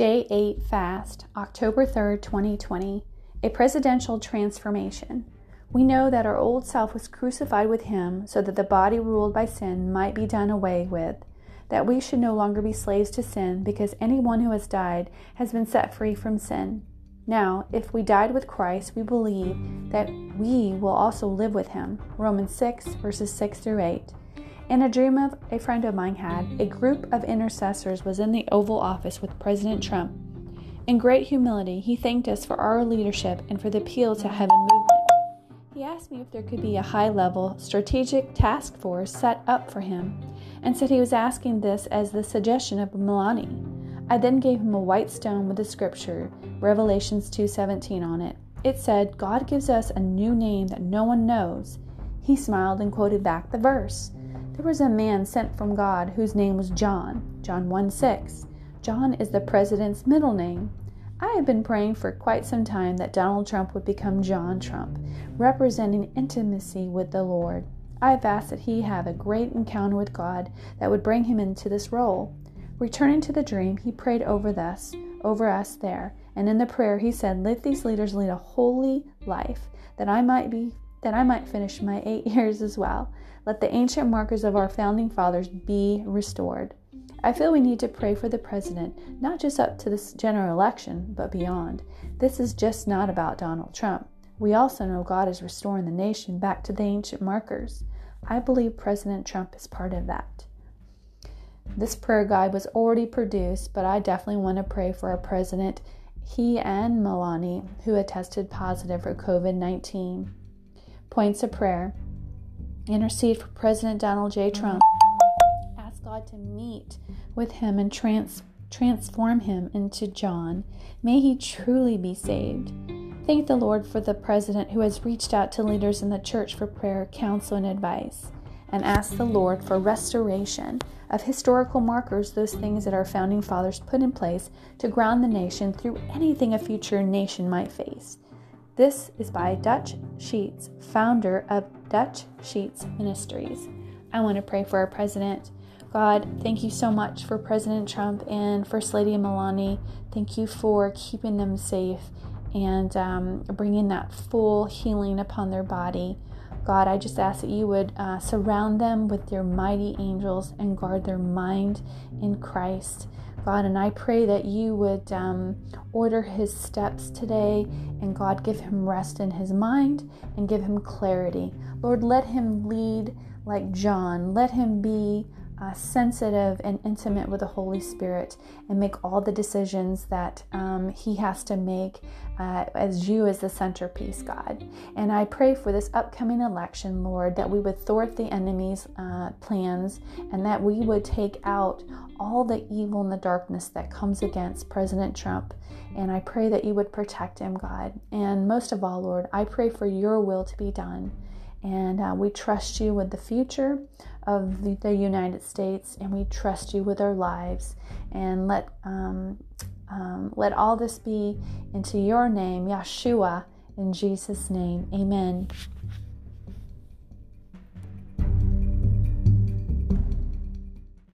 Day 8 Fast, October 3rd, 2020. A presidential transformation. We know that our old self was crucified with him so that the body ruled by sin might be done away with, that we should no longer be slaves to sin because anyone who has died has been set free from sin. Now, if we died with Christ, we believe that we will also live with him. Romans 6, verses 6 through 8. In a dream of a friend of mine had, a group of intercessors was in the Oval Office with President Trump. In great humility, he thanked us for our leadership and for the appeal to heaven movement. He asked me if there could be a high level strategic task force set up for him and said he was asking this as the suggestion of Melania. I then gave him a white stone with the scripture, Revelations 2:17 on it. It said, "God gives us a new name that no one knows." He smiled and quoted back the verse. There was a man sent from God whose name was John, John 1 6. John is the president's middle name. I have been praying for quite some time that Donald Trump would become John Trump, representing intimacy with the Lord. I have asked that he have a great encounter with God that would bring him into this role. Returning to the dream, he prayed over us, over us there, and in the prayer he said, "Let these leaders lead a holy life, that I might be that I might finish my 8 years as well." Let the ancient markers of our founding fathers be restored. I feel we need to pray for the president, not just up to this general election, but beyond. This is just not about Donald Trump. We also know God is restoring the nation back to the ancient markers. I believe President Trump is part of that. This prayer guide was already produced, but I definitely want to pray for our president, he and Melania, who tested positive for COVID 19. Points of prayer intercede for President Donald J. Trump. Ask God to meet with him and trans- transform him into John. May he truly be saved. Thank the Lord for the president who has reached out to leaders in the church for prayer, counsel, and advice. And ask the Lord for restoration of historical markers, those things that our founding fathers put in place to ground the nation through anything a future nation might face. This is by Dutch Sheets, founder of Dutch Sheets Ministries. I want to pray for our president. God, thank you so much for President Trump and First Lady Melania. Thank you for keeping them safe and um, bringing that full healing upon their body. God, I just ask that you would uh, surround them with your mighty angels and guard their mind in Christ. God, and I pray that you would um, order his steps today, and God, give him rest in his mind and give him clarity. Lord, let him lead like John. Let him be uh, sensitive and intimate with the Holy Spirit and make all the decisions that um, He has to make uh, as you as the centerpiece, God. And I pray for this upcoming election, Lord, that we would thwart the enemy's uh, plans and that we would take out all the evil and the darkness that comes against President Trump. And I pray that you would protect him, God. And most of all, Lord, I pray for your will to be done. And uh, we trust you with the future of the, the, United States, and we trust you with our lives. And let um, um, let all this be into your name, Yeshua, in Jesus' name. Amen.